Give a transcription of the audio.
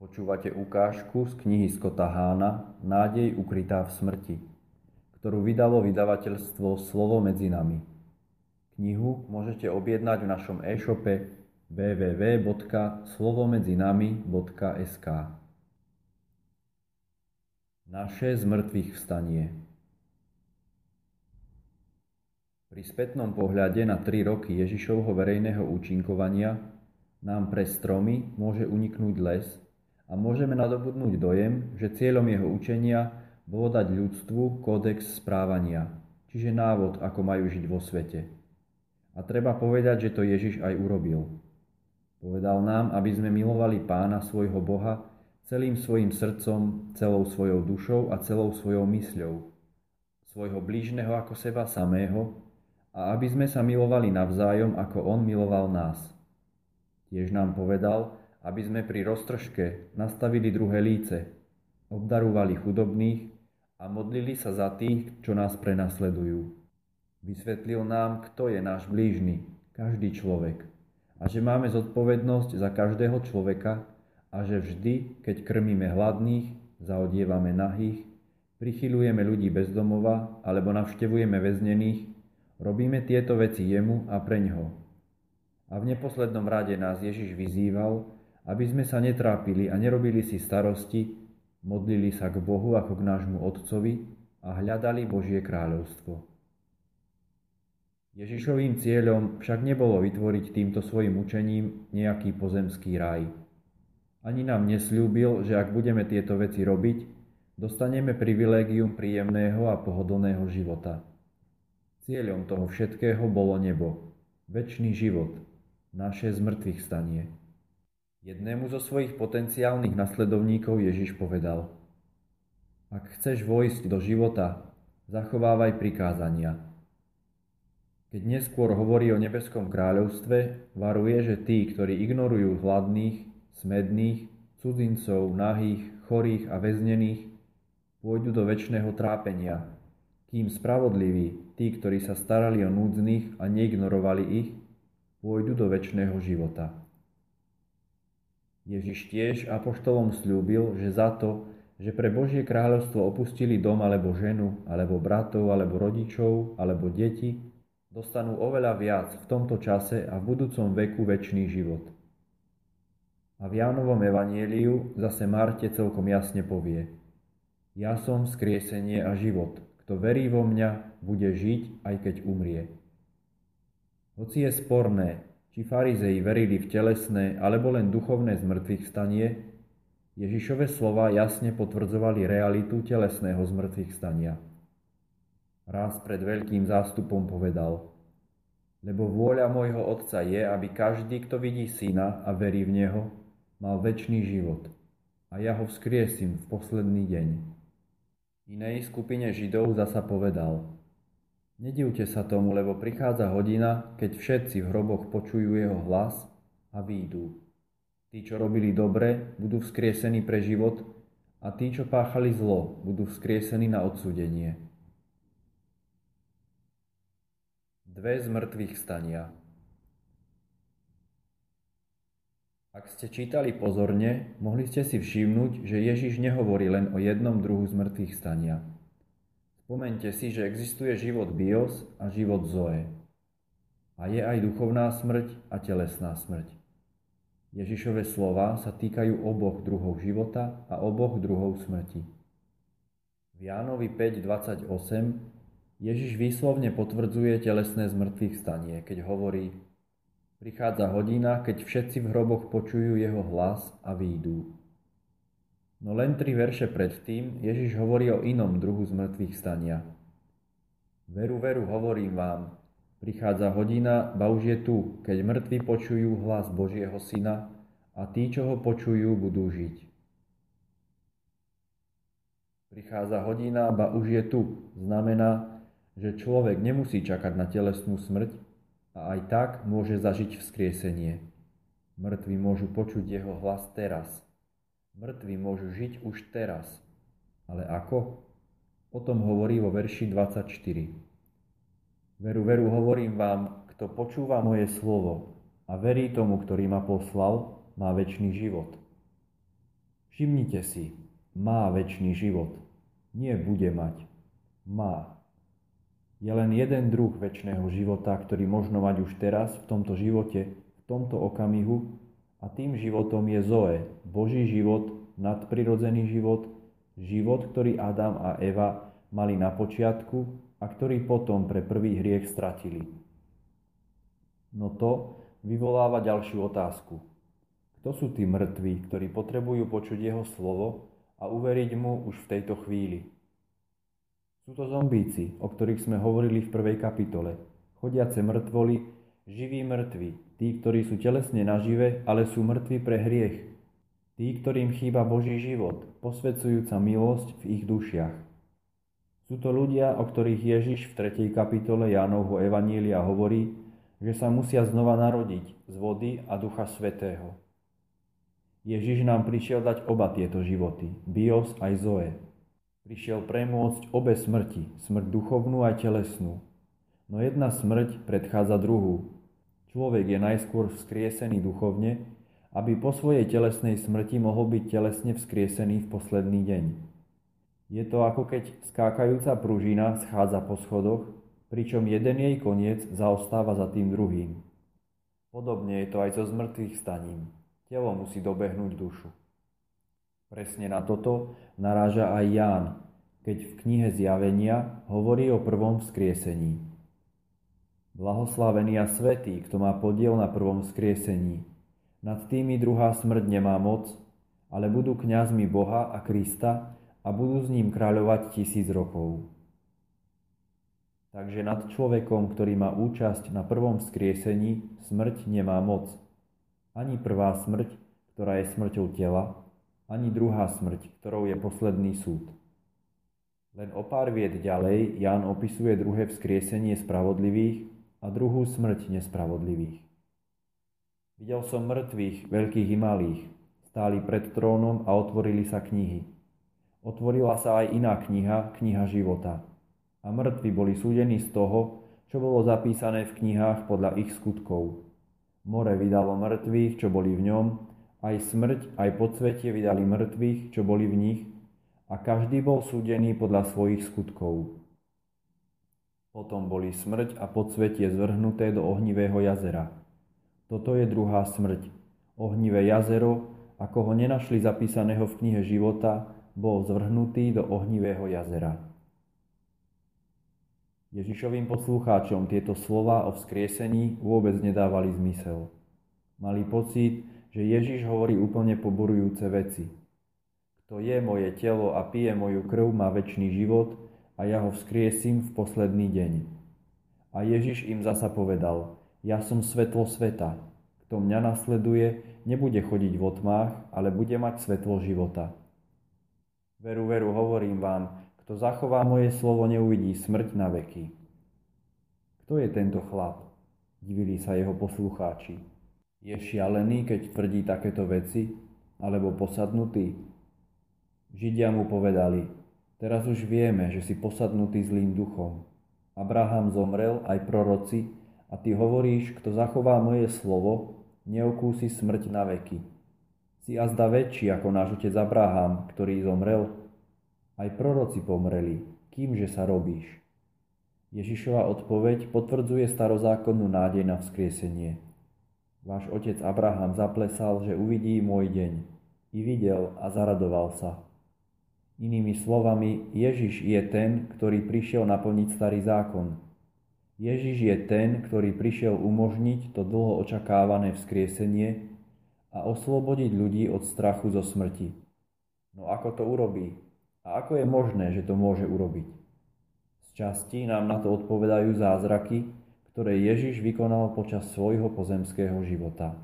Počúvate ukážku z knihy Skota Hána Nádej ukrytá v smrti, ktorú vydalo vydavateľstvo Slovo medzi nami. Knihu môžete objednať v našom e-shope www.slovomedzinami.sk Naše zmrtvých vstanie Pri spätnom pohľade na tri roky Ježišovho verejného účinkovania nám pre stromy môže uniknúť les, a môžeme nadobudnúť dojem, že cieľom jeho učenia bolo dať ľudstvu kódex správania, čiže návod, ako majú žiť vo svete. A treba povedať, že to Ježiš aj urobil. Povedal nám, aby sme milovali pána svojho Boha celým svojim srdcom, celou svojou dušou a celou svojou mysľou, svojho blížneho ako seba samého a aby sme sa milovali navzájom, ako on miloval nás. Tiež nám povedal, aby sme pri roztržke nastavili druhé líce, obdarovali chudobných a modlili sa za tých, čo nás prenasledujú. Vysvetlil nám, kto je náš blížny, každý človek, a že máme zodpovednosť za každého človeka a že vždy, keď krmíme hladných, zaodievame nahých, prichylujeme ľudí bez domova alebo navštevujeme väznených, robíme tieto veci jemu a preňho. A v neposlednom rade nás Ježiš vyzýval, aby sme sa netrápili a nerobili si starosti, modlili sa k Bohu ako k nášmu Otcovi a hľadali Božie kráľovstvo. Ježišovým cieľom však nebolo vytvoriť týmto svojim učením nejaký pozemský raj. Ani nám nesľúbil, že ak budeme tieto veci robiť, dostaneme privilégium príjemného a pohodlného života. Cieľom toho všetkého bolo nebo, väčší život, naše zmrtvých stanie. Jednému zo svojich potenciálnych nasledovníkov Ježiš povedal Ak chceš vojsť do života, zachovávaj prikázania. Keď neskôr hovorí o nebeskom kráľovstve, varuje, že tí, ktorí ignorujú hladných, smedných, cudzincov, nahých, chorých a väznených, pôjdu do väčšného trápenia, kým spravodliví, tí, ktorí sa starali o núdznych a neignorovali ich, pôjdu do väčšného života. Ježiš tiež apoštolom slúbil, že za to, že pre Božie kráľovstvo opustili dom alebo ženu, alebo bratov, alebo rodičov, alebo deti, dostanú oveľa viac v tomto čase a v budúcom veku väčší život. A v Jánovom evanieliu zase Marte celkom jasne povie Ja som skriesenie a život. Kto verí vo mňa, bude žiť, aj keď umrie. Hoci je sporné, či farizei verili v telesné alebo len duchovné zmrtvých stanie, Ježišove slova jasne potvrdzovali realitu telesného zmrtvých stania. Raz pred veľkým zástupom povedal Lebo vôľa môjho Otca je, aby každý, kto vidí Syna a verí v Neho, mal väčší život a ja ho vzkriesím v posledný deň. Inej skupine Židov zasa povedal – Nedivte sa tomu, lebo prichádza hodina, keď všetci v hroboch počujú jeho hlas a výjdu. Tí, čo robili dobre, budú vzkriesení pre život a tí, čo páchali zlo, budú vzkriesení na odsudenie. Dve z mŕtvych stania Ak ste čítali pozorne, mohli ste si všimnúť, že Ježiš nehovorí len o jednom druhu z mŕtvych stania. Spomente si, že existuje život bios a život zoe. A je aj duchovná smrť a telesná smrť. Ježišove slova sa týkajú oboch druhov života a oboch druhov smrti. V Jánovi 5.28 Ježiš výslovne potvrdzuje telesné zmrtvých stanie, keď hovorí Prichádza hodina, keď všetci v hroboch počujú jeho hlas a výjdú. No len tri verše predtým Ježiš hovorí o inom druhu zmrtvých stania. Veru, veru, hovorím vám, prichádza hodina, ba už je tu, keď mŕtvi počujú hlas Božieho Syna a tí, čo ho počujú, budú žiť. Prichádza hodina, ba už je tu, znamená, že človek nemusí čakať na telesnú smrť a aj tak môže zažiť vzkriesenie. Mŕtvi môžu počuť jeho hlas teraz – Mŕtvi môžu žiť už teraz. Ale ako? O tom hovorí vo verši 24. Veru, veru, hovorím vám, kto počúva moje slovo a verí tomu, ktorý ma poslal, má väčší život. Všimnite si, má väčší život. Nie bude mať. Má. Je len jeden druh väčšného života, ktorý možno mať už teraz, v tomto živote, v tomto okamihu, a tým životom je Zoe, Boží život, nadprirodzený život, život, ktorý Adam a Eva mali na počiatku a ktorý potom pre prvý hriech stratili. No to vyvoláva ďalšiu otázku. Kto sú tí mŕtvi, ktorí potrebujú počuť jeho slovo a uveriť mu už v tejto chvíli? Sú to zombíci, o ktorých sme hovorili v prvej kapitole. Chodiace mŕtvoly, živí mŕtvi, tí, ktorí sú telesne nažive, ale sú mŕtvi pre hriech. Tí, ktorým chýba Boží život, posvedzujúca milosť v ich dušiach. Sú to ľudia, o ktorých Ježiš v 3. kapitole Jánovho Evanília hovorí, že sa musia znova narodiť z vody a Ducha Svetého. Ježiš nám prišiel dať oba tieto životy, bios aj zoe. Prišiel premôcť obe smrti, smrť duchovnú aj telesnú. No jedna smrť predchádza druhú. Človek je najskôr vzkriesený duchovne, aby po svojej telesnej smrti mohol byť telesne vzkriesený v posledný deň. Je to ako keď skákajúca pružina schádza po schodoch, pričom jeden jej koniec zaostáva za tým druhým. Podobne je to aj so zmrtvých staním. Telo musí dobehnúť dušu. Presne na toto naráža aj Ján, keď v knihe Zjavenia hovorí o prvom vzkriesení. Blahoslavený a svetý, kto má podiel na prvom vzkriesení. Nad tými druhá smrť nemá moc, ale budú kňazmi Boha a Krista a budú s ním kráľovať tisíc rokov. Takže nad človekom, ktorý má účasť na prvom vzkriesení, smrť nemá moc. Ani prvá smrť, ktorá je smrťou tela, ani druhá smrť, ktorou je posledný súd. Len o pár vied ďalej Ján opisuje druhé vzkriesenie spravodlivých a druhú smrť nespravodlivých. Videl som mŕtvych, veľkých i malých, stáli pred trónom a otvorili sa knihy. Otvorila sa aj iná kniha, kniha života. A mŕtvi boli súdení z toho, čo bolo zapísané v knihách podľa ich skutkov. More vydalo mŕtvych, čo boli v ňom, aj smrť, aj podsvetie vydali mŕtvych, čo boli v nich, a každý bol súdený podľa svojich skutkov. Potom boli smrť a podsvetie zvrhnuté do ohnivého jazera. Toto je druhá smrť. Ohnivé jazero, ako ho nenašli zapísaného v knihe života, bol zvrhnutý do ohnivého jazera. Ježišovým poslucháčom tieto slova o vzkriesení vôbec nedávali zmysel. Mali pocit, že Ježiš hovorí úplne poborujúce veci. Kto je moje telo a pije moju krv, má väčší život a ja ho vzkriesím v posledný deň. A Ježiš im zasa povedal, ja som svetlo sveta. Kto mňa nasleduje, nebude chodiť v otmách, ale bude mať svetlo života. Veru, veru, hovorím vám, kto zachová moje slovo, neuvidí smrť na veky. Kto je tento chlap? Divili sa jeho poslucháči. Je šialený, keď tvrdí takéto veci? Alebo posadnutý? Židia mu povedali, teraz už vieme, že si posadnutý zlým duchom. Abraham zomrel, aj proroci, a ty hovoríš, kto zachová moje slovo, neokúsi smrť na veky. Si azda väčší ako náš otec Abraham, ktorý zomrel. Aj proroci pomreli, kýmže sa robíš. Ježišova odpoveď potvrdzuje starozákonnú nádej na vzkriesenie. Váš otec Abraham zaplesal, že uvidí môj deň. I videl a zaradoval sa. Inými slovami, Ježiš je ten, ktorý prišiel naplniť starý zákon. Ježiš je ten, ktorý prišiel umožniť to dlho očakávané vzkriesenie a oslobodiť ľudí od strachu zo smrti. No ako to urobí? A ako je možné, že to môže urobiť? Z časti nám na to odpovedajú zázraky, ktoré Ježiš vykonal počas svojho pozemského života.